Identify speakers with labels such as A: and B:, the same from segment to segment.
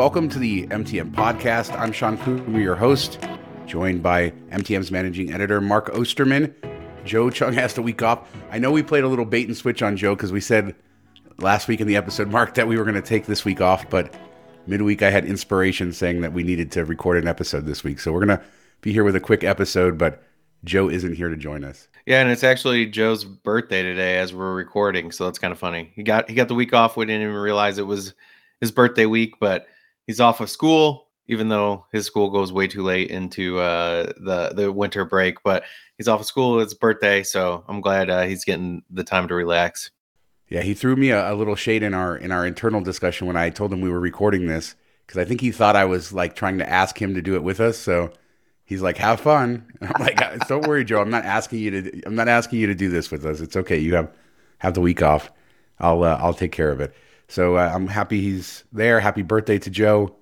A: welcome to the MTM podcast. I'm Shawn Coomer, your host, joined by MTM's managing editor, Mark Osterman. Joe Chung has the week off. I know we played a little bait and switch on Joe because we said last week in the episode, Mark, that we were going to take this week off, but midweek I had inspiration saying that we needed to record an episode this week. So we're going to be here with a quick episode, but Joe isn't here to join us.
B: Yeah, and it's actually Joe's birthday today as we're recording, so that's kind of funny. He got he got the week off. We didn't even realize it was his birthday week, but he's off of school, even though his school goes way too late into uh, the the winter break. But he's off of school. It's birthday, so I'm glad uh, he's getting the time to relax.
A: Yeah, he threw me a, a, little shade in our in our internal discussion when I told him we were recording this because I think he thought I was like trying to ask him to do it with us. So he's like, "Have fun." And I'm like, uh, "Don't worry, Joe. I'm not asking you to. I'm not asking you to do this with us. It's okay. You have have the week off. I'll uh, I'll take care of it." So uh, I'm happy he's there. Happy birthday to Joe.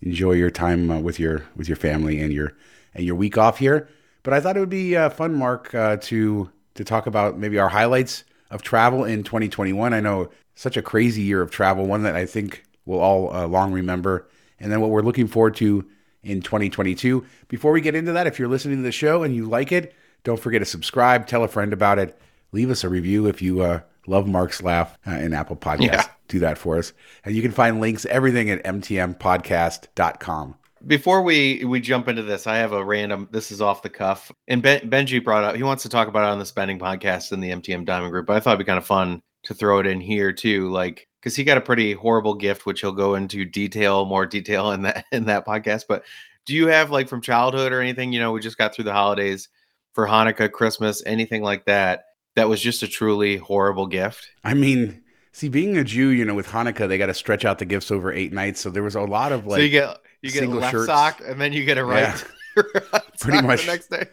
A: Enjoy your time uh, with your with your family and your and your week off here. But I thought it would be uh, fun, Mark, uh, to to talk about maybe our highlights of travel in 2021. I know such a crazy year of travel, one that I think we'll all uh, long remember, and then what we're looking forward to in 2022. Before we get into that, if you're listening to the show and you like it, don't forget to subscribe, tell a friend about it, leave us a review if you uh, love Mark's laugh in Apple Podcasts. Yeah. Do that for us. And you can find links, everything at mtmpodcast.com.
B: Before we we jump into this, I have a random. This is off the cuff, and ben, Benji brought up. He wants to talk about it on the Spending Podcast in the MTM Diamond Group. But I thought it'd be kind of fun to throw it in here too, like because he got a pretty horrible gift, which he'll go into detail, more detail in that in that podcast. But do you have like from childhood or anything? You know, we just got through the holidays for Hanukkah, Christmas, anything like that that was just a truly horrible gift?
A: I mean, see, being a Jew, you know, with Hanukkah, they got to stretch out the gifts over eight nights, so there was a lot of like. So
B: you get you get a left shirts. sock, and then you get a right.
A: Yeah. right Pretty much the next day.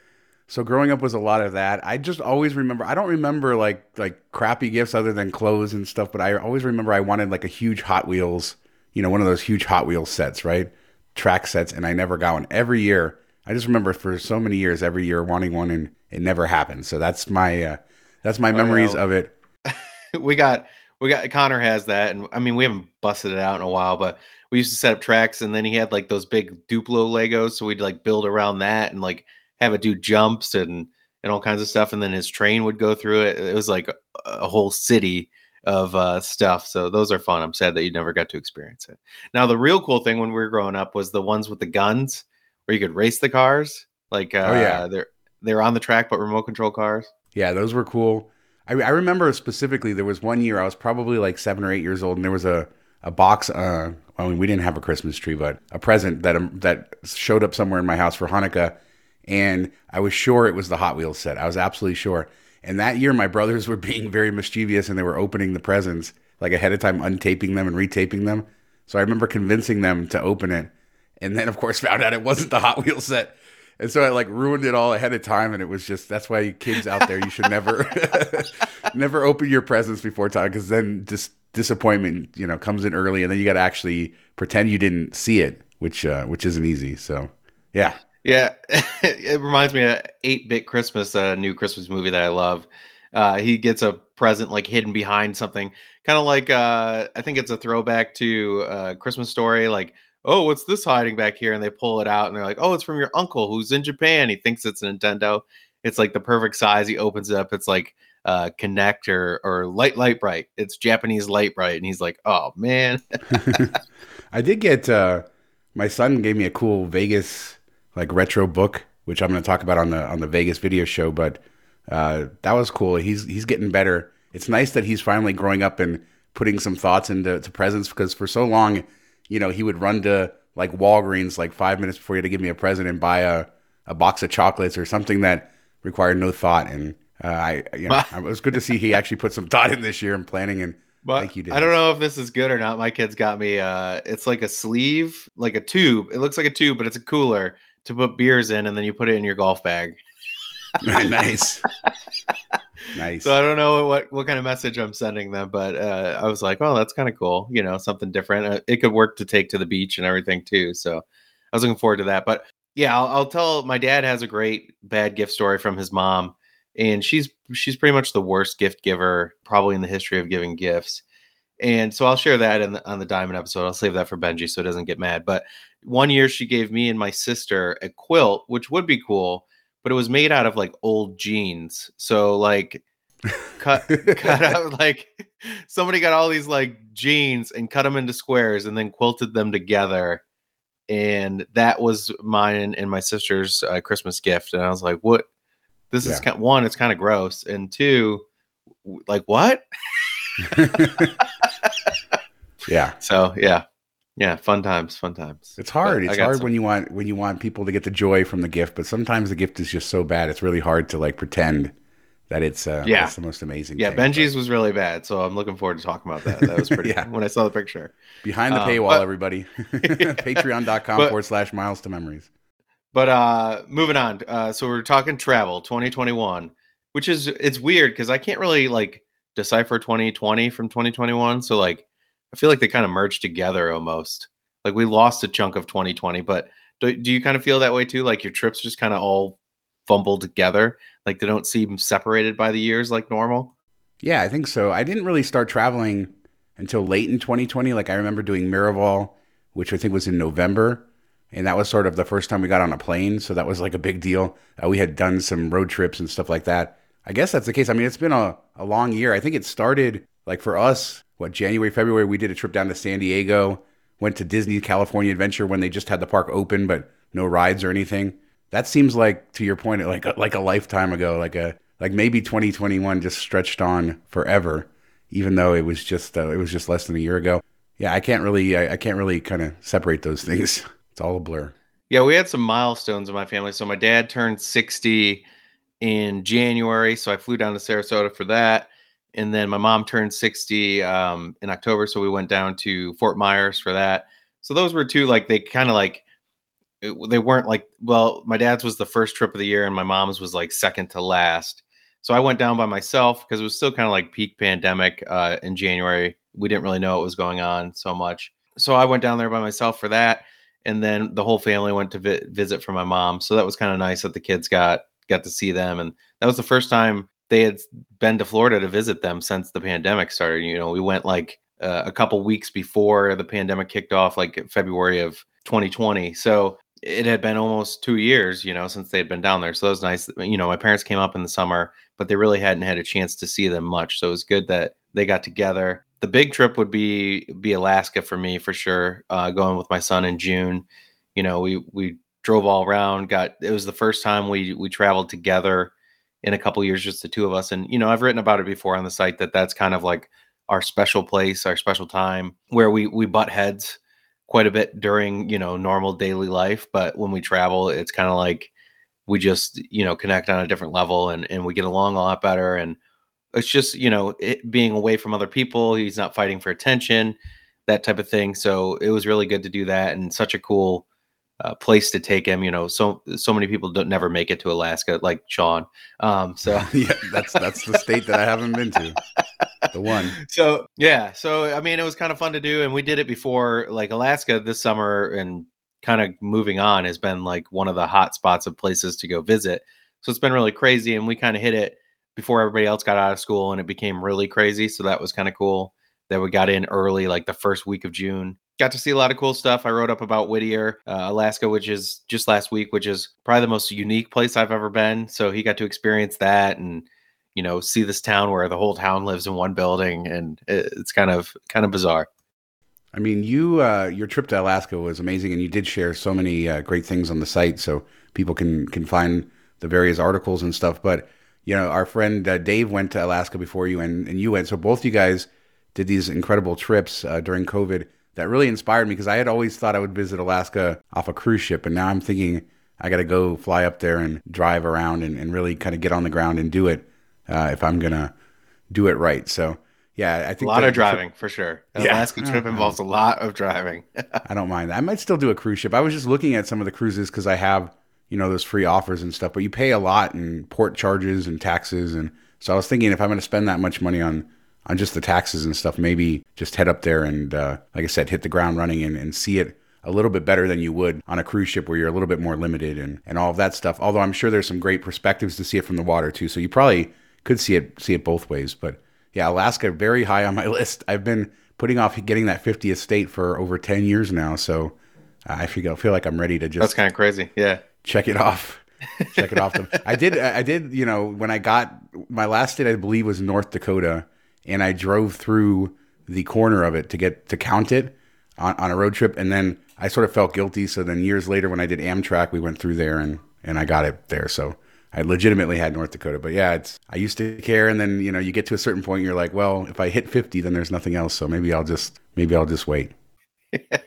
A: So growing up was a lot of that. I just always remember. I don't remember like like crappy gifts other than clothes and stuff, but I always remember I wanted like a huge Hot Wheels, you know, one of those huge Hot Wheels sets, right? Track sets, and I never got one. Every year, I just remember for so many years, every year wanting one, and it never happened. So that's my uh, that's my memories of it.
B: we got we got Connor has that, and I mean we haven't busted it out in a while, but we used to set up tracks, and then he had like those big Duplo Legos, so we'd like build around that and like have it do jumps and and all kinds of stuff, and then his train would go through it. It was like a, whole city of uh, stuff. So those are fun. I'm sad that you never got to experience it. Now the real cool thing when we were growing up was the ones with the guns where you could race the cars. Like uh, oh yeah, they're they're on the track but remote control cars.
A: Yeah, those were cool. I, I remember specifically there was one year I was probably like seven or eight years old, and there was a a box. Uh, I mean, we didn't have a Christmas tree, but a present that um, that showed up somewhere in my house for Hanukkah, and I was sure it was the Hot Wheels set. I was absolutely sure. And that year, my brothers were being very mischievous, and they were opening the presents like ahead of time, untaping them and retaping them. So I remember convincing them to open it, and then of course found out it wasn't the Hot Wheels set. And so I like ruined it all ahead of time, and it was just that's why kids out there you should never never open your presents before time because then just disappointment you know comes in early, and then you got to actually pretend you didn't see it, which uh, which isn't easy. So yeah,
B: yeah, it reminds me of Eight Bit Christmas, a new Christmas movie that I love. Uh, he gets a present like hidden behind something, kind of like uh, I think it's a throwback to uh, Christmas Story, like oh, what's this hiding back here? And they pull it out and they're like, oh, it's from your uncle who's in Japan. He thinks it's Nintendo. It's like the perfect size. He opens it up. It's like uh connector or light Lite-Brite. It's Japanese Lite-Brite. And he's like, oh man.
A: I did get uh my son gave me a cool Vegas like retro book, which I'm gonna talk about on the on the Vegas video show, but uh that was cool. He's he's getting better. It's nice that he's finally growing up and putting some thoughts into to presents because for so long you know, he would run to like Walgreens like five minutes before he had to give me a present and buy a, a box of chocolates or something that required no thought. And uh, I, you know, it was good to see he actually put some thought in this year and planning and
B: but like you. I don't know if this is good or not. My kids got me. Uh, it's like a sleeve, like a tube. It looks like a tube, but it's a cooler to put beers in, and then you put it in your golf bag.
A: nice.
B: nice. So I don't know what what kind of message I'm sending them, but uh, I was like, oh, that's kind of cool. You know, something different. Uh, it could work to take to the beach and everything too. So I was looking forward to that. But yeah, I'll, I'll tell. My dad has a great bad gift story from his mom, and she's she's pretty much the worst gift giver probably in the history of giving gifts. And so I'll share that in the, on the diamond episode. I'll save that for Benji so it doesn't get mad. But one year she gave me and my sister a quilt, which would be cool, but it was made out of like old jeans. So like cut cut out like somebody got all these like jeans and cut them into squares and then quilted them together and that was mine and my sister's uh, christmas gift and i was like what this is
A: Yeah.
B: kind one it's kind of gross and two like what
A: yeah.
B: so yeah yeah fun times fun times
A: It's hard.
B: But I
A: hard
B: some-
A: when you want when you want people to get the joy from the gift, but sometimes the gift is just so bad. It's really hard to like pretend that it's uh
B: Yeah.
A: it's the most amazing.
B: yeah
A: thing. But
B: benji's was really bad so i'm looking forward to talking about that that was pretty
A: Yeah.
B: when i saw the picture
A: behind the
B: um,
A: paywall,
B: but-
A: everybody. Patreon.com
B: But-
A: forward slash miles to memories.
B: But uh moving on. Uh so we're talking travel 2021, which is it's weird because I can't really like decipher 2020 from 2021. So like I feel like they kind of merged together almost. Like we lost a chunk of 2020, but do, do you kind of feel that way too? Like your trips just kind of all fumbled together, like they don't seem separated by the years like normal.
A: Yeah, I think so. I didn't really start traveling until late in 2020. Like I remember doing Miraval, which I think was in November, and that was sort of the first time we got on a plane. So that was like a big deal. Uh, we had done some road trips and stuff like that. I guess that's the case. I mean, it's been a, a long year. I think it started like for us, what January, February, we did a trip down to San Diego, went to Disney California Adventure when they just had the park open, but no rides or anything. That seems like, to your point, like a, like a lifetime ago, like a like maybe 2021 just stretched on forever, even though it was just uh, it was just less than a year ago. Yeah, I can't really I, I can't really kind of separate those things. It's all a blur.
B: Yeah, we had some milestones in my family. So my dad turned 60 in January, so I flew down to Sarasota for that. And then my mom turned 60 um, in October, so we went down to Fort Myers for that. So those were two like they kind of like they weren't like well, my dad's was the first trip of the year, and my mom's was like second to last. So I went down by myself because it was still kind of like peak pandemic uh, in January. We didn't really know what was going on so much. So I went down there by myself for that and then the whole family went to vi- visit for my mom so that was kind of nice that the kids got got to see them and that was the first time they had been to florida to visit them since the pandemic started you know we went like uh, a couple weeks before the pandemic kicked off like february of 2020 so it had been almost two years you know since they had been down there so that was nice you know my parents came up in the summer but they really hadn't had a chance to see them much so it was good that they got together the big trip would be be Alaska for me for sure. Uh, going with my son in June, you know, we we drove all around. Got it was the first time we we traveled together in a couple years, just the two of us. And you know, I've written about it before on the site that that's kind of like our special place, our special time where we we butt heads quite a bit during you know normal daily life, but when we travel, it's kind of like we just you know connect on a different level and and we get along a lot better and it's just you know it being away from other people he's not fighting for attention that type of thing so it was really good to do that and such a cool uh, place to take him you know so so many people don't never make it to alaska like shawn um so
A: yeah, that's that's the state that I haven't been to. The one.
B: so yeah so i mean it was kind of fun to do and we did it before like alaska this summer and kind of moving on has been like one of the hot spots of places to go visit so it's been really crazy and we kind of hit it before everybody else got out of school and it became really crazy so that was kind of cool that we got in early like the first week of june got to see a lot of cool stuff i wrote up about whittier uh, alaska which is just last week which is probably the most unique place i've ever been so he got to experience that and you know see this town where the whole town lives in one building and it's kind of kind of bizarre
A: I mean, you uh, your trip to Alaska was amazing, and you did share so many uh, great things on the site, so people can can find the various articles and stuff. But you know, our friend uh, Dave went to Alaska before you, and and you went. So both you guys did these incredible trips uh, during COVID that really inspired me because I had always thought I would visit Alaska off a cruise ship, and now I'm thinking I got to go fly up there and drive around and, and really kind of get on the ground and do it uh, if I'm gonna do it right. So. Yeah, I think a
B: lot
A: the-
B: of
A: the trip-
B: driving for sure an
A: Yeah.
B: alaska trip involves a lot of driving
A: I don't mind that. I might still do a cruise ship. I was just looking at some of the cruises because I have, you know, those free offers and stuff, but you pay a lot in port charges and taxes. And so I was thinking if I'm going to spend that much money on, on just the taxes and stuff, maybe just head up there and, uh, like I said, hit the ground running and, and see it a little bit better than you would on a cruise ship where you're a little bit more limited and, and all of that stuff. Although I'm sure there's some great perspectives to see it from the water too. So you probably could see it, see it both ways, but yeah, Alaska very high on my list. I've been putting off getting that 50th state for over 10 years now. So I feel feel like I'm ready to just
B: That's kind of crazy. Yeah.
A: check it off. check it off. I did. I did. You know, when I got my last state, I believe was North Dakota, and I drove through the corner of it to get to count it on, on a road trip, and then I sort of felt guilty. So then years later, when I did Amtrak, we went through there and and I got it there. So I legitimately had North Dakota. But yeah, it's I used to care, and then you know you get to a certain point, you're like, well, if I hit 50, then there's nothing else. So maybe I'll just maybe I'll just wait.
B: yeah,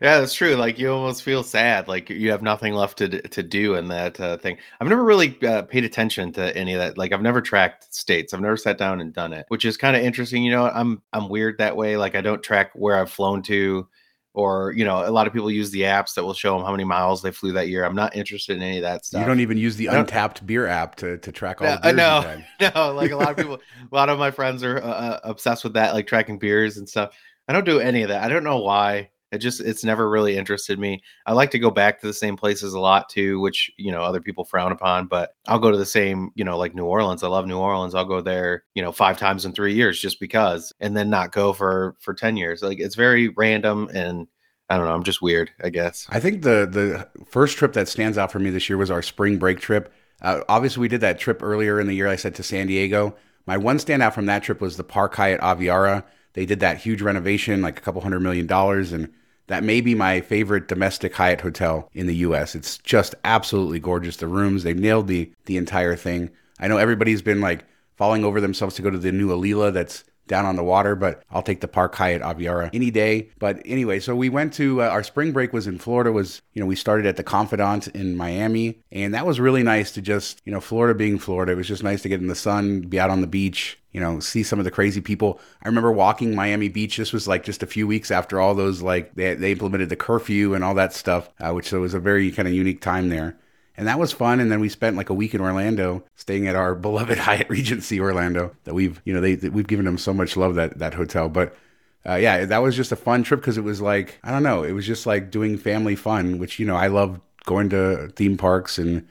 B: that's true. Like you almost feel sad, like you have nothing left to to do in that uh, thing. I've never really uh, paid attention to any of that. Like I've never tracked states. I've never sat down and done it, which is kind of interesting. You know, I'm I'm weird that way. Like I don't track where I've flown to, or you know, a lot of people use the apps that will show them how many miles they flew that year. I'm not interested in any of that stuff.
A: You don't even use the Untappd beer app to to track all.
B: I
A: the
B: know, no. Like a lot of people, a lot of my friends are uh, uh, obsessed with that, like tracking beers and stuff. I don't do any of that. I don't know why. It just it's never really interested me. I like to go back to the same places a lot too, which you know other people frown upon. But I'll go to the same, you know, like New Orleans. I love New Orleans. I'll go there, you know, five times in three years just because, and then not go for for ten years. Like it's very random and. I don't know. I'm just weird, I guess.
A: I think the the first trip that stands out for me this year was our spring break trip. Uh, obviously, we did that trip earlier in the year. I said to San Diego. My one standout from that trip was the Park Hyatt Aviara. They did that huge renovation, like a couple hundred million dollars, and that may be my favorite domestic Hyatt hotel in the U.S. It's just absolutely gorgeous. The rooms, they nailed the the entire thing. I know everybody's been like falling over themselves to go to the new Alila that's down on the water, but I'll take the Park Hyatt Aviara any day. But anyway, so we went to uh, our spring break was in Florida. Was you know we started at the Confidante in Miami, and that was really nice to just you know Florida being Florida. It was just nice to get in the sun, be out on the beach, you know, see some of the crazy people. I remember walking Miami Beach. This was like just a few weeks after all those like they they implemented the curfew and all that stuff, uh, which was a very kind of unique time there and that was fun. And then we spent like a week in Orlando, staying at our beloved Hyatt Regency Orlando. That we've you know they, we've given them so much love that that hotel. But uh, yeah, that was just a fun trip because it was like I don't know, it was just like doing family fun, which you know I love going to theme parks and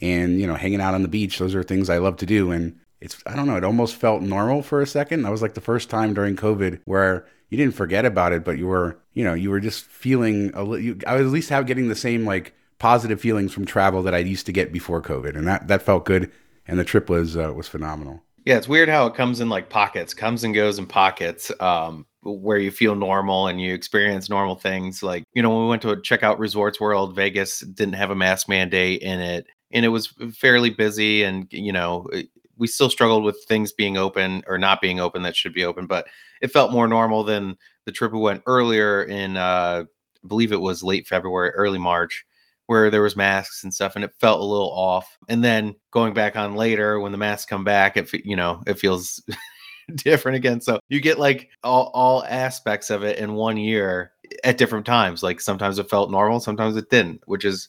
A: and you know hanging out on the beach. Those are things I love to do, and it's I don't know, it almost felt normal for a second. That was like the first time during COVID where you didn't forget about it, but you were you know you were just feeling a little. I was at least have getting the same like positive feelings from travel that I used to get before COVID, and that that felt good. And the trip was uh, was phenomenal.
B: Yeah, it's weird how it comes in like pockets, comes and goes in pockets. Um, where you feel normal and you experience normal things. Like, you know, when we went to check out Resorts World, Vegas didn't have a mask mandate in it. And it was fairly busy. And, you know, we still struggled with things being open or not being open that should be open, but it felt more normal than the trip we went earlier in, uh, I believe it was late February, early March where there was masks and stuff and it felt a little off. And then going back on later when the masks come back it you know it feels different again. So you get like all, all aspects of it in one year at different times. Like sometimes it felt normal sometimes it didn't which is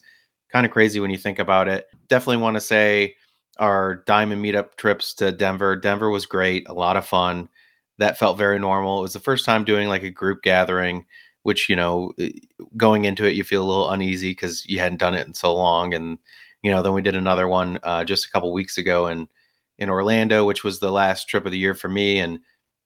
B: kind of crazy when you think about it. Definitely want to say our diamond meetup trips to denver denver was great a lot of fun. That felt very normal. It was the first time doing like a group gathering which you know eh, going into it you feel a little uneasy because you hadn't done it in so long and you know then we did another one uh, just a couple weeks ago in in orlando which was the last trip of the year for me and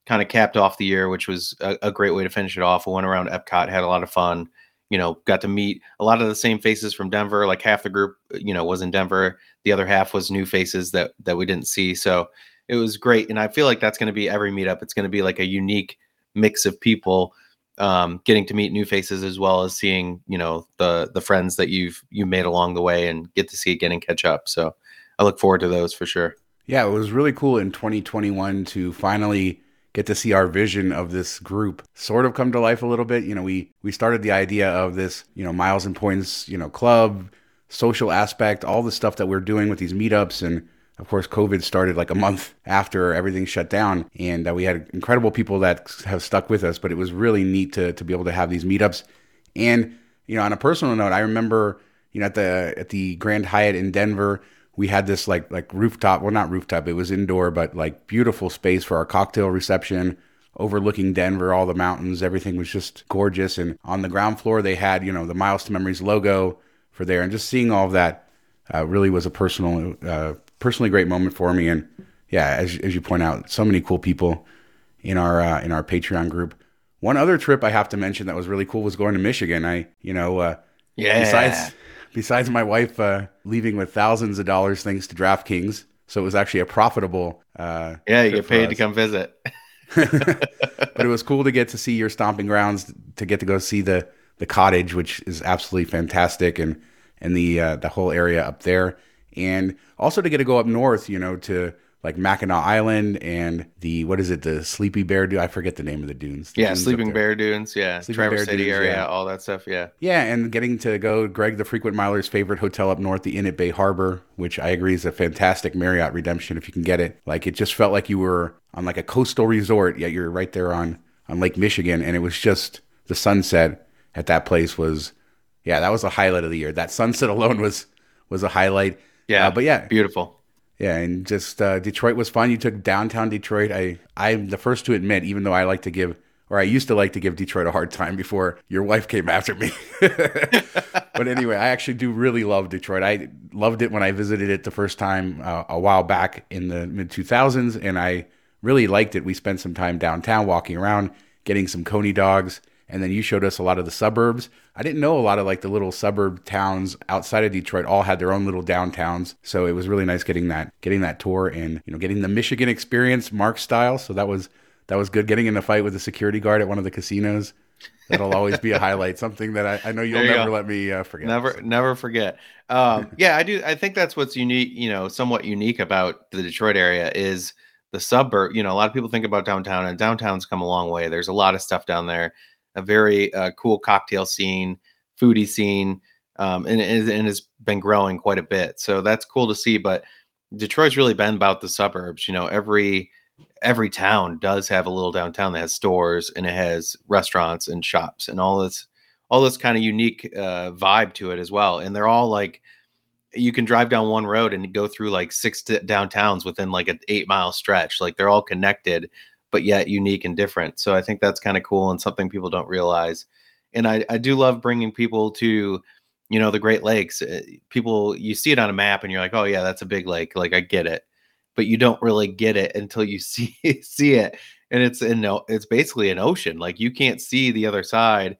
B: kind of capped off the year which was a, a great way to finish it off. We went around epcot had a lot of fun you know got to meet a lot of the same faces from denver like half the group you know was in denver the other half was new faces that that we didn't see so it was great and i feel like that's going to be every meetup. It's going to be like a unique mix of people um, getting to meet new faces as well as seeing you know the the friends that you've you made along the way and get to see again and catch up. So I look forward to those for sure.
A: Yeah, it was really cool in 2021 to finally get to see our vision of this group sort of come to life a little bit. You know, we we started the idea of this, you know, miles and points, you know, club, social aspect, all the stuff that we're doing with these meetups and of course, COVID started like a month after everything shut down, and uh, we had incredible people that have stuck with us. But it was really neat to to be able to have these meetups. And you know, on a personal note, I remember you know at the at the Grand Hyatt in Denver, we had this like like rooftop. Well, not rooftop. It was indoor, but like beautiful space for our cocktail reception overlooking Denver, all the mountains, everything was just gorgeous. And on the ground floor, they had, you know, the Miles to Memories logo for there. And just seeing all of that uh, really was a personal uh, personally great moment for me. And yeah, as, as you point out, so many cool people in our uh, in our Patreon group. one other trip I have to mention that was really cool was going to Michigan. I, you know, uh,
B: Yeah.
A: besides besides my wife uh, leaving with thousands of dollars thanks to DraftKings, so it was actually a profitable. Uh,
B: yeah, you get paid to come visit.
A: but it was cool to get to see your stomping grounds, to get to go see the the cottage, which is absolutely fantastic, and and the uh, the whole area up there, and also to get to go up north, you know, to like Mackinac Island and the what is it, the Sleepy Bear Dune? I forget the name of the dunes. The
B: Yeah,
A: dunes
B: Sleeping. Bear Dunes. Yeah,
A: Sleeping
B: Traverse
A: Bear
B: City
A: Dunes,
B: area,
A: yeah.
B: all that stuff. Yeah.
A: Yeah, and getting to go Greg the frequent miler's favorite hotel up north, the Inn at Bay Harbor, which I agree is a fantastic Marriott redemption if you can get it. Like it just felt like you were on like a coastal resort, yet you're right there on on Lake Michigan, and it was just the sunset at that place was, yeah, that was a highlight of the year. That sunset alone was was a highlight.
B: Yeah.
A: Uh, but yeah,
B: Beautiful.
A: yeah, and just uh, Detroit was fun. You took downtown Detroit. I I'm the first to admit, even though I like to give, or I used to like to give Detroit a hard time before your wife came after me. but anyway, I actually do really love Detroit. I loved it when I visited it the first time uh, a while back in the mid 2000s, and I really liked it. We spent some time downtown walking around, getting some Coney dogs, and then you showed us a lot of the suburbs. I didn't know a lot of like the little suburb towns outside of Detroit all had their own little downtowns. So it was really nice getting that getting that tour and you know getting the Michigan experience Mark style. So that was that was good. Getting in a fight with a security guard at one of the casinos. That'll always be a highlight. Something that I, I know you'll
B: you
A: never
B: go.
A: let me uh, forget.
B: Never, never forget. Um, yeah, I do. I think that's what's unique. You know, somewhat unique about the Detroit area is the suburb. You know, a lot of people think about downtown, and downtown's come a long way. There's a lot of stuff down there. A very uh, cool cocktail scene, foodie scene, um, and, and has been growing quite a bit. So that's cool to see. But Detroit's really been about the suburbs. You know, every every town does have a little downtown that has stores and it has restaurants and shops and all this all this kind of unique uh, vibe to it as well. And they're all like, you can drive down one road and go through like six downtowns within like an eight mile stretch. Like they're all connected, but yet unique and different. So I think that's kind of cool and something people don't realize. And I, I do love bringing people to, you know, the Great Lakes. Uh, People, you see it on a map and you're like, oh yeah, that's a big lake. Like I get it, but you don't really get it until you see see it. And it's in no, it's basically an ocean. Like you can't see the other side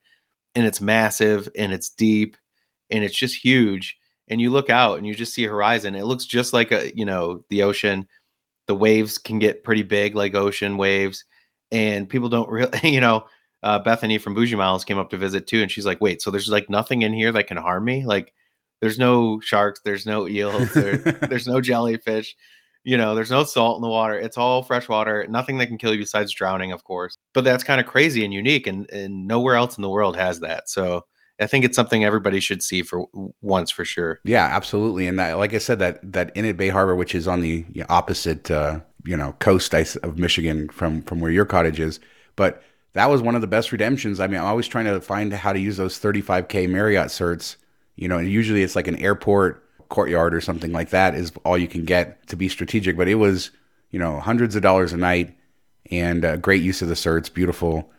B: and it's massive and it's deep and it's just huge and you look out and you just see a horizon it looks just like a you know the ocean the waves can get pretty big like ocean waves and people don't really you know uh, bethany from bougie miles came up to visit too and she's like wait so there's like nothing in here that can harm me? Like there's no sharks there's no eels there, there's no jellyfish you know there's no salt in the water it's all fresh water nothing that can kill you besides drowning of course. But that's kind of crazy and unique and, and nowhere else in the world has that so i think it's something everybody should see for once for sure
A: Yeah, absolutely. And that, like I said, that that Inn at Bay Harbor, which is on the opposite, uh, you know, coast of Michigan from from where your cottage is, but that was one of the best redemptions. I mean, I'm always trying to find how to use those 35k Marriott certs. You know, and usually it's like an airport courtyard or something like that is all you can get to be strategic. But it was, you know, hundreds of dollars a night and uh, great use of the certs. Beautiful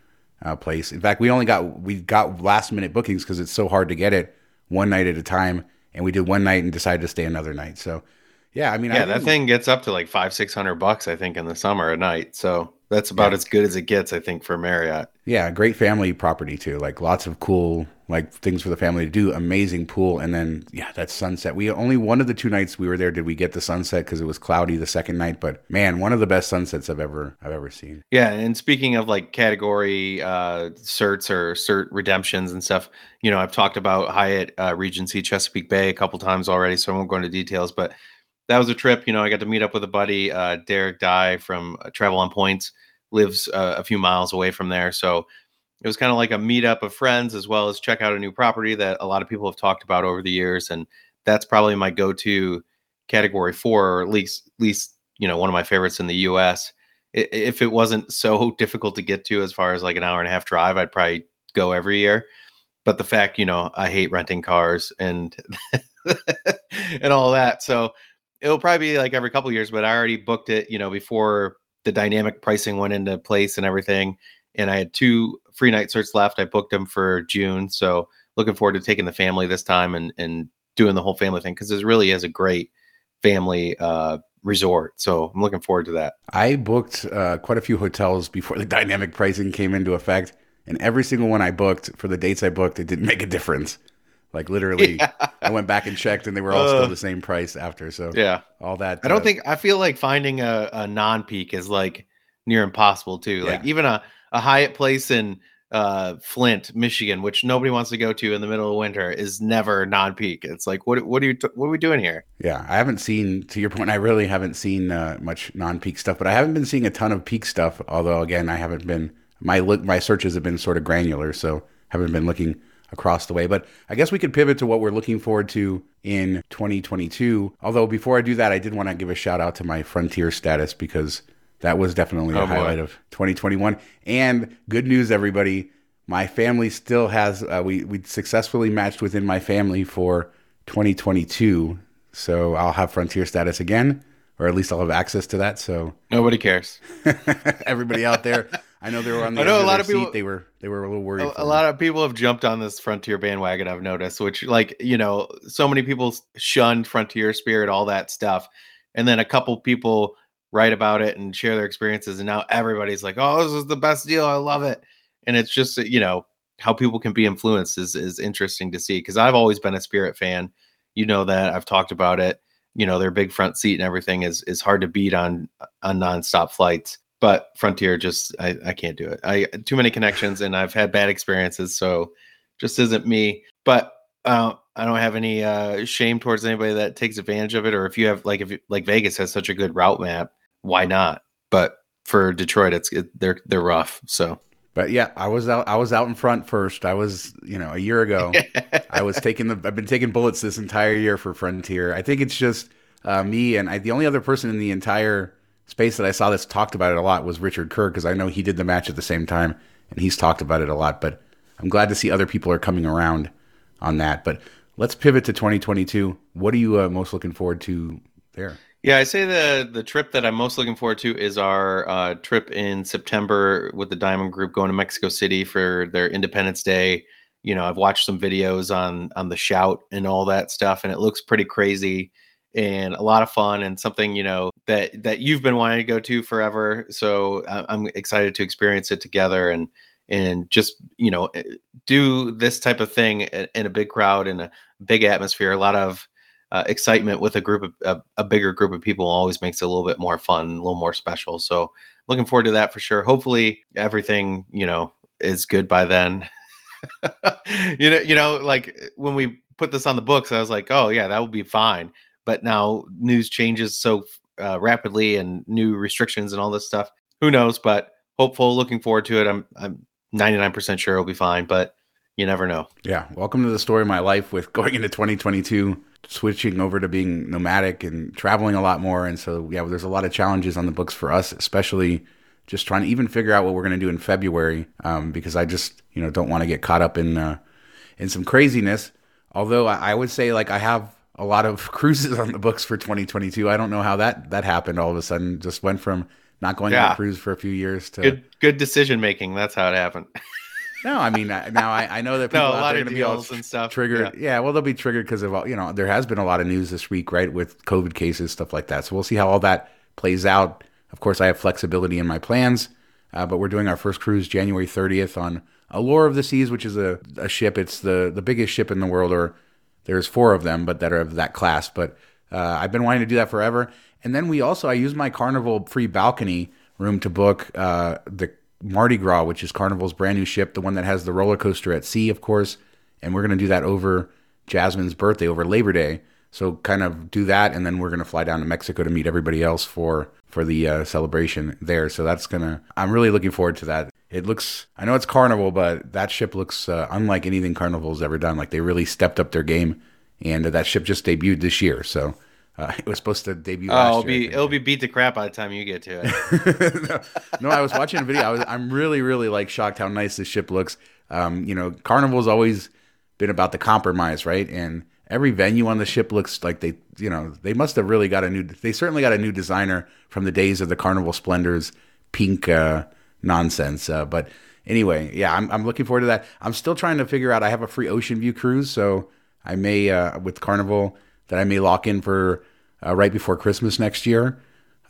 A: uh, place. In fact, we only got we got last minute bookings because it's so hard to get it one night at a time, and we did one night and decided to stay another night. So, yeah, I mean, I
B: yeah that thing gets up to like five six hundred bucks i think in the summer a night so that's about
A: Yeah.
B: as good as it gets i think for marriott
A: yeah, great family property too. Like lots of cool like things for the family to do. Amazing pool, and then yeah, that sunset. We only one of the two nights we were there did we get the sunset because it was cloudy the second night. But man, one of the best sunsets I've ever I've ever seen.
B: Yeah, and speaking of like category uh certs or cert redemptions and stuff, you know, I've talked about Hyatt uh, Regency Chesapeake Bay a couple times already, so I won't go into details. But that was a trip. You know, I got to meet up with a buddy, uh, Derek Dye from uh, Travel on Points, lives uh, a few miles away from there, so it was kind of like a meetup of friends as well as check out a new property that a lot of people have talked about over the years, and that's probably my go-to category four, or at least, at least you know, one of my favorites in the U.S if it wasn't so difficult to get to as far as like an hour and a half drive, I'd probably go every year. But the fact, you know, I hate renting cars and and all that. So it'll probably be like every couple of years, but I already booked it, you know, before the dynamic pricing went into place and everything. And I had two free night certs left. I booked them for June. So looking forward to taking the family this time and and doing the whole family thing because this really is a great family uh resort. So I'm looking forward to that.
A: I booked uh, quite a few hotels before the dynamic pricing came into effect. and every single one I booked for the dates I booked, it didn't make a difference. Like literally, yeah. I went back and checked, and they were all uh, still the same price after. So
B: yeah,
A: all that.
B: I don't uh, think I feel like finding a, a non peak is like near impossible too. Yeah. Like even a a Hyatt place in uh, Flint, Michigan, which nobody wants to go to in the middle of winter, is never non-peak. It's like, what what are you t- what are we doing here?
A: Yeah, I haven't seen. To your point, I really haven't seen uh, much non-peak stuff, but I haven't been seeing a ton of peak stuff. Although, again, I haven't been my look my searches have been sort of granular, so haven't been looking across the way. But I guess we could pivot to what we're looking forward to in 2022. Although before I do that, I did want to give a shout out to my Frontier status because that was definitely oh, a highlight of 2021. And good news, everybody. My family still has, uh, we, we successfully matched within my family for 2022. So I'll have frontier status again, or at least I'll have access to that. So
B: nobody cares.
A: everybody out there, I know they were on the I know a lot of people, seat. They were, they were a little worried.
B: A, a lot of people have jumped on this frontier bandwagon. I've noticed, which like, you know, so many people shunned frontier spirit, all that stuff. And then a couple people write about it and share their experiences and now everybody's like oh this is the best deal i love it and it's just uh, you know how people can be influenced is is interesting to see because i've always been a spirit fan you know that i've talked about it you know their big front seat and everything is is hard to beat on uh, on nonstop flights but frontier just i i can't do it i too many connections and i've had bad experiences so just isn't me but uh, I don't have any uh, shame towards anybody that takes advantage of it, or if you have like if you, like Vegas has such a good route map, why not? But for Detroit, it's it, they're they're rough. So,
A: but yeah, I was out. I was out in front first. I was, you know, a year ago. I was taking the. I've been taking bullets this entire year for Frontier. I think it's just uh, me and I. The only other person in the entire space that I saw that's talked about it a lot was Richard Kerr because I know he did the match at the same time and he's talked about it a lot. But I'm glad to see other people are coming around on that. But let's pivot to 2022. What are you uh, most looking forward to there?
B: Yeah, I say the the trip that I'm most looking forward to is our uh, trip in September with the Diamond Group going to Mexico City for their Independence Day. You know, I've watched some videos on on the shout and all that stuff, and it looks pretty crazy and a lot of fun and something you know that that you've been wanting to go to forever. So I'm excited to experience it together and and just you know eh, do this type of thing in a big crowd in a big atmosphere. A lot of uh, excitement with a group of a, a, bigger group of people always makes it a little bit more fun, a little more special. So looking forward to that for sure. Hopefully everything you know is good by then. you know, you know, like when we put this on the books, I was like, oh yeah, that will be fine. But now news changes so uh, rapidly and new restrictions and all this stuff. Who knows? But hopeful, looking forward to it. I'm I'm 99% sure it'll be fine, but you never know.
A: Yeah. Welcome to the story of my life with going into 2022 switching over to being nomadic and traveling a lot more. And so, yeah, there's a lot of challenges on the books for us, especially just trying to even figure out what we're going to do in February, um, because I just, you know, don't want to get caught up in uh, in some craziness. Although I, I would say, like, I have a lot of cruises on the books for 2022. I don't know how that that happened all of a sudden. Just went from not going yeah. on a cruise for a few years to
B: good good decision making. That's how it happened.
A: No, I mean now I, I know that people no, out there are going to be all and stuff. triggered. Yeah. yeah. well, they'll be triggered because of all you know. There has been a lot of news this week, right, with COVID cases, stuff like that. So we'll see how all that plays out. Of course, I have flexibility in my plans, uh, but we're doing our first cruise January 30th on Allure of the Seas, which is a, a ship. It's the the biggest ship in the world, or there's four of them, but that are of that class. But uh, I've been wanting to do that forever. And then we also I use my Carnival free balcony room to book uh, the Mardi Gras, which is Carnival's brand new ship, the one that has the roller coaster at sea, of course. And we're going to do that over Jasmine's birthday, over Labor Day. So kind of do that, and then we're going to fly down to Mexico to meet everybody else for for the uh, celebration there. So that's gonna. I'm really looking forward to that. It looks. I know it's Carnival, but that ship looks uh, unlike anything Carnival's ever done. Like they really stepped up their game, and uh, that ship just debuted this year. So uh, it was supposed to debut.
B: Oh, it'll be it'll be beat the crap by the time you get to
A: it. no, no, I was watching a video. I was I'm really really like shocked how nice this ship looks. Um, you know, Carnival's always been about the compromise, right? And every venue on the ship looks like they, you know, they must have really got a new. They certainly got a new designer from the days of the Carnival Splendors pink uh, nonsense. Uh, but anyway, yeah, I'm I'm looking forward to that. I'm still trying to figure out. I have a free ocean view cruise, so I may uh, with Carnival that I may lock in for uh, right before Christmas next year.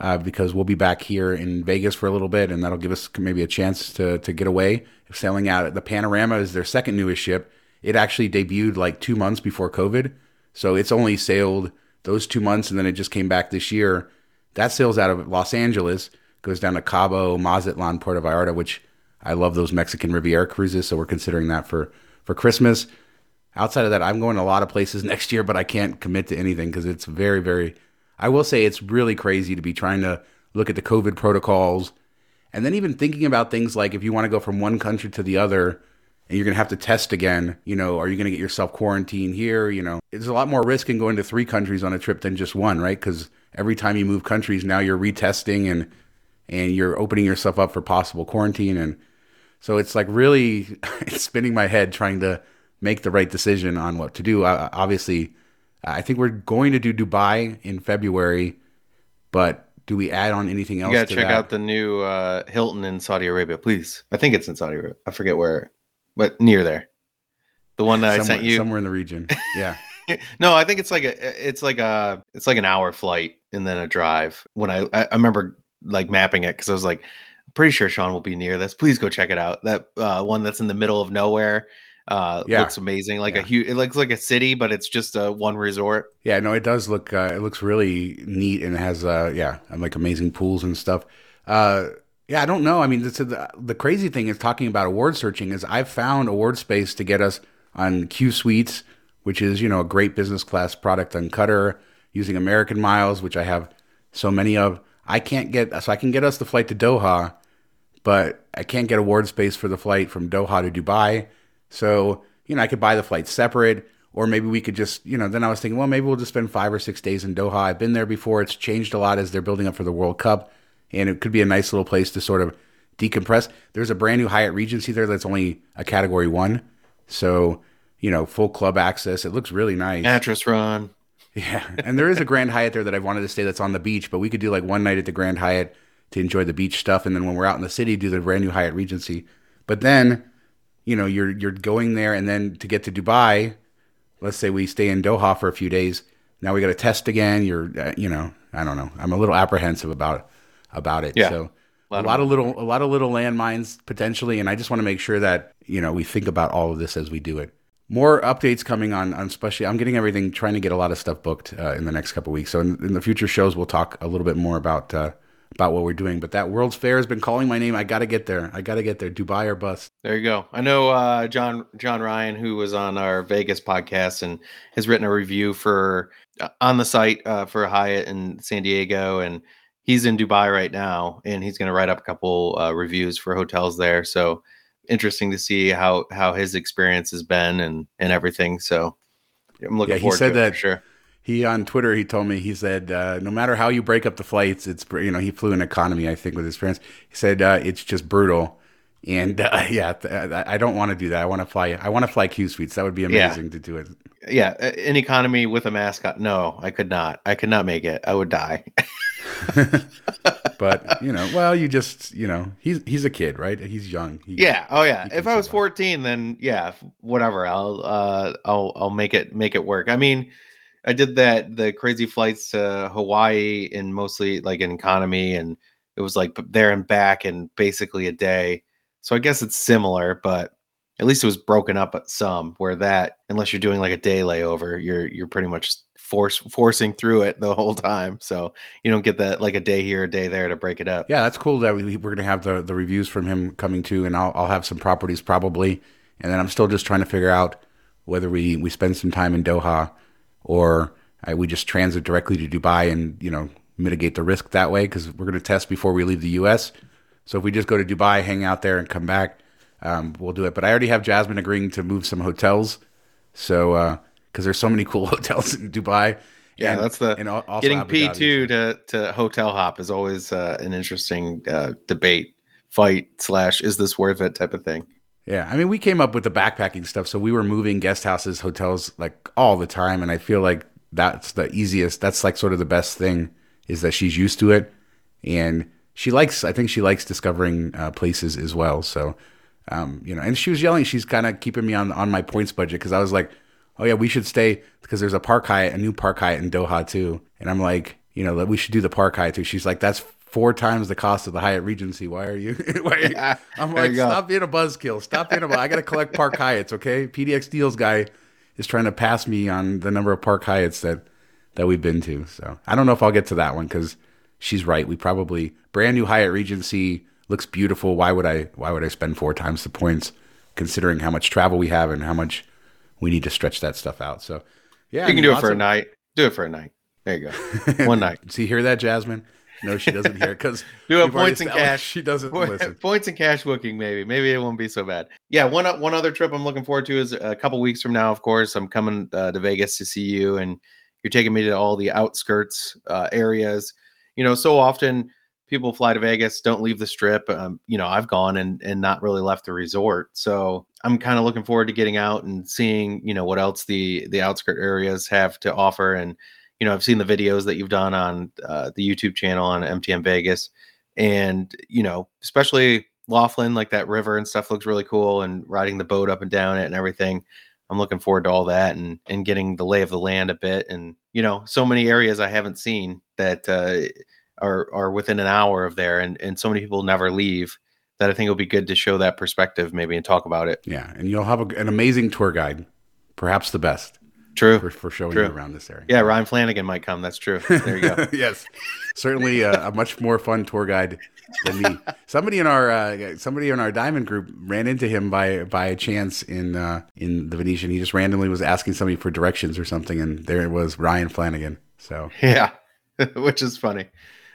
A: uh, because we'll be back here in Vegas for a little bit, and that'll give us maybe a chance to to get away. Sailing out, the Panorama is their second newest ship. It actually debuted like two months before COVID, so it's only sailed those two months, and then it just came back this year. That sails out of Los Angeles, goes down to Cabo, Mazatlan, Puerto Vallarta, which I love those Mexican Riviera cruises, so we're considering that for for Christmas. Outside of that, I'm going a lot of places next year, but I can't commit to anything because it's very, very. I will say it's really crazy to be trying to look at the COVID protocols, and then even thinking about things like if you want to go from one country to the other, and you're going to have to test again. You know, are you going to get yourself quarantined here? You know, there's a lot more risk in going to three countries on a trip than just one, right? Because every time you move countries, now you're retesting and and you're opening yourself up for possible quarantine and so it's like really it's spinning my head trying to make the right decision on what to do. Uh, obviously, I think we're going to do Dubai in February, but do we add on anything else?
B: You gotta check
A: that?
B: out the new uh, Hilton in Saudi Arabia, please. I think it's in Saudi Arabia. I forget where, but near there. The one that
A: somewhere,
B: I sent you
A: somewhere in the region. Yeah.
B: no, I think it's like a it's like a it's like an hour flight and then a drive. When I I remember like mapping it because I was like, pretty sure Shawn will be near this. Please go check it out. That uh, one that's in the middle of nowhere uh, yeah. looks amazing. Like yeah. a huge, it looks like a city, but it's just a one resort.
A: Yeah, no, it does look. Uh, it looks really neat and it has uh, yeah, like amazing pools and stuff. Uh, yeah, I don't know. I mean, the, the crazy thing is talking about award searching is I've found award space to get us on Q Suites, which is you know a great business class product on Qatar using American Miles, which I have so many of. I can't get so I can get us the flight to Doha, but I can't get award space for the flight from Doha to Dubai. So you know I could buy the flight separate, or maybe we could just you know. Then I was thinking, well, maybe we'll just spend five or six days in Doha. I've been there before. It's changed a lot as they're building up for the World Cup, and it could be a nice little place to sort of decompress. There's a brand new Hyatt Regency there that's only a Category One, so you know full club access. It looks really nice.
B: Mattress run.
A: Yeah, and there is a Grand Hyatt there that I've wanted to stay that's on the beach, but we could do like one night at the Grand Hyatt to enjoy the beach stuff, and then when we're out in the city, do the brand new Hyatt Regency. But then, you know, you're you're going there, and then to get to Dubai, let's say we stay in Doha for a few days. Now we got to test again. You're, uh, you know, I don't know. I'm a little apprehensive about about it. Yeah. So a lot, a lot of, of little a lot of little landmines potentially, and I just want to make sure that you know we think about all of this as we do it more updates coming on, on especially i'm getting everything trying to get a lot of stuff booked uh, in the next couple weeks. So in, in, the future shows we'll talk a little bit more about uh, about what we're doing. But that world's fair has been calling my name. I gotta get there. I gotta get there. Dubai or bust.
B: There you go. I know uh, john john ryan who was on our vegas podcast and has written a review for uh, on the site uh, for hyatt in san diego and he's in dubai right now and he's going to write up a couple uh, reviews for hotels there. So interesting to see how how his experience has been and and everything. So I'm looking yeah, forward he said to that, sure.
A: He on Twitter, he told me he said, uh, no matter how you break up the flights, it's you know he flew in economy, I think, with his friends. He said uh, it's just brutal, and uh, yeah, I don't want to do that. I want to fly. I want to fly Q suites. That would be amazing
B: yeah.
A: to do it.
B: Yeah, in economy with a mascot. No, I could not. I could not make it. I would die.
A: but you know, well, you just you know, he's he's a kid, right? He's young. He,
B: yeah. Oh yeah. If I was 14, then yeah, whatever. I'll uh I'll I'll make it make it work. I mean, I did that the crazy flights to Hawaii in mostly like an economy, and it was like there and back in basically a day. So I guess it's similar, but at least it was broken up at some where that unless you're doing like a day layover, you're you're pretty much force forcing through it the whole time. So you don't get that like a day here, a day there to break it up.
A: Yeah, that's cool that we, we're gonna have the the reviews from him coming too, and I'll I'll have some properties probably, and then I'm still just trying to figure out whether we we spend some time in Doha or uh, we just transit directly to Dubai and you know mitigate the risk that way because we're gonna test before we leave the U.S. So if we just go to Dubai, hang out there, and come back, um, we'll do it. But I already have Jasmine agreeing to move some hotels, so. Uh, because there's so many cool hotels in Dubai.
B: Yeah, and, that's the and also getting P two to to hotel hop is always uh, an interesting uh, debate, fight slash is this worth it type of thing.
A: Yeah, I mean, we came up with the backpacking stuff, so we were moving guest houses, hotels like all the time, and I feel like that's the easiest. That's like sort of the best thing is that she's used to it, and she likes. I think she likes discovering uh, places as well. So, um, you know, and she was yelling. She's kind of keeping me on on my points budget because I was like oh yeah, we should stay because there's a Park Hyatt, a new Park Hyatt in Doha too. And I'm like, you know, that we should do the Park Hyatt too. She's like, that's four times the cost of the Hyatt Regency. Why are you? why are you? I'm like, stop being a buzzkill. Stop being a. I gotta collect Park Hyatts. Okay, PDX Deals guy is trying to pass me on the number of Park Hyatts that that we've been to. So I don't know if I'll get to that one because she's right. We probably brand new Hyatt Regency looks beautiful. Why would I? Why would I spend four times the points, considering how much travel we have and how much we need to stretch that stuff out? So yeah,
B: You can do it for a night. Do it for a night. There you go. One night.
A: See, hear that, Jasmine? No, she doesn't hear because
B: Do it points and cash.
A: She doesn't
B: Po-
A: listen.
B: Points and cash booking, maybe. Maybe it won't be so bad. Yeah, one o- one other trip I'm looking forward to is a couple weeks from now. Of course, I'm coming uh, to Vegas to see you, and you're taking me to all the outskirts uh, areas. You know, so often people fly to Vegas, don't leave the strip. Um, you know, I've gone and and not really left the resort, so I'm kind of looking forward to getting out and seeing you know what else the the outskirt areas have to offer and you know, I've seen the videos that you've done on uh, the YouTube channel on MTM Vegas, and you know, especially Laughlin, like that river and stuff looks really cool, and riding the boat up and down it and everything. I'm looking forward to all that and and getting the lay of the land a bit, and you know, so many areas I haven't seen that uh, are are within an hour of there, and and so many people never leave. That I think it would be good to show that perspective, maybe, and talk about it.
A: Yeah, and you'll have a, an amazing tour guide, perhaps the best
B: True.
A: for, for showing
B: True.
A: you around this area.
B: Yeah, Ryan Flanagan might come. That's true. There you go.
A: yes, certainly a, a much more fun tour guide than me. Somebody in our uh, somebody in our diamond group ran into him by by chance in uh, in the Venetian. He just randomly was asking somebody for directions or something, and there it was Ryan Flanagan. So
B: Yeah, which is funny.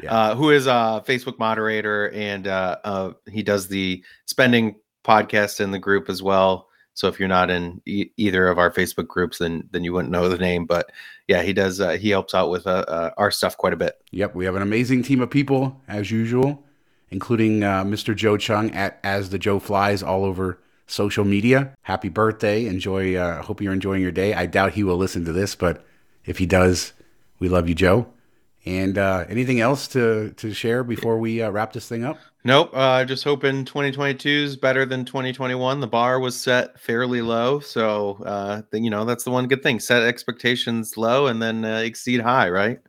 A: Yeah.
B: Uh, who is a Facebook moderator and uh, uh, he does the spending podcast in the group as well. So if you're not in e- either of our Facebook groups, then then you wouldn't know the name. But yeah, he does. Uh, he helps out with uh, uh, our stuff quite a bit.
A: Yep, we have an amazing team of people as usual, including uh, Mr. Joe Chung at as the Joe Flies all over social media. Happy birthday! Enjoy. Uh, hope you're enjoying your day. I doubt he will listen to this, but if he does, we love you, Joe. And uh, anything else to to share before we uh, wrap this thing up?
B: Nope. Uh, just hoping 2022 is better than 2021. The bar was set fairly low, so uh, then, you know that's the one good thing: set expectations low and then uh, exceed high. Right?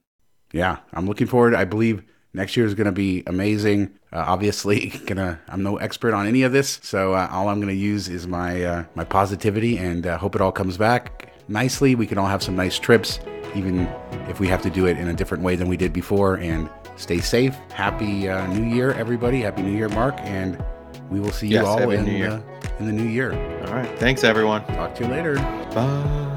A: yeah, I'm looking forward. I believe next year is going to be amazing. Uh, obviously, gonna I'm no expert on any of this, so uh, all I'm going to use is my uh, my positivity and uh, hope it all comes back nicely. We can all have some nice trips, even if we have to do it in a different way than we did before. And stay safe. Happy uh, New Year, everybody. Happy New Year, Mark. And we will see you
B: Yes,
A: all in
B: New Year.
A: the, in the new year.
B: All right. Thanks, everyone.
A: Talk to you later.
B: Bye.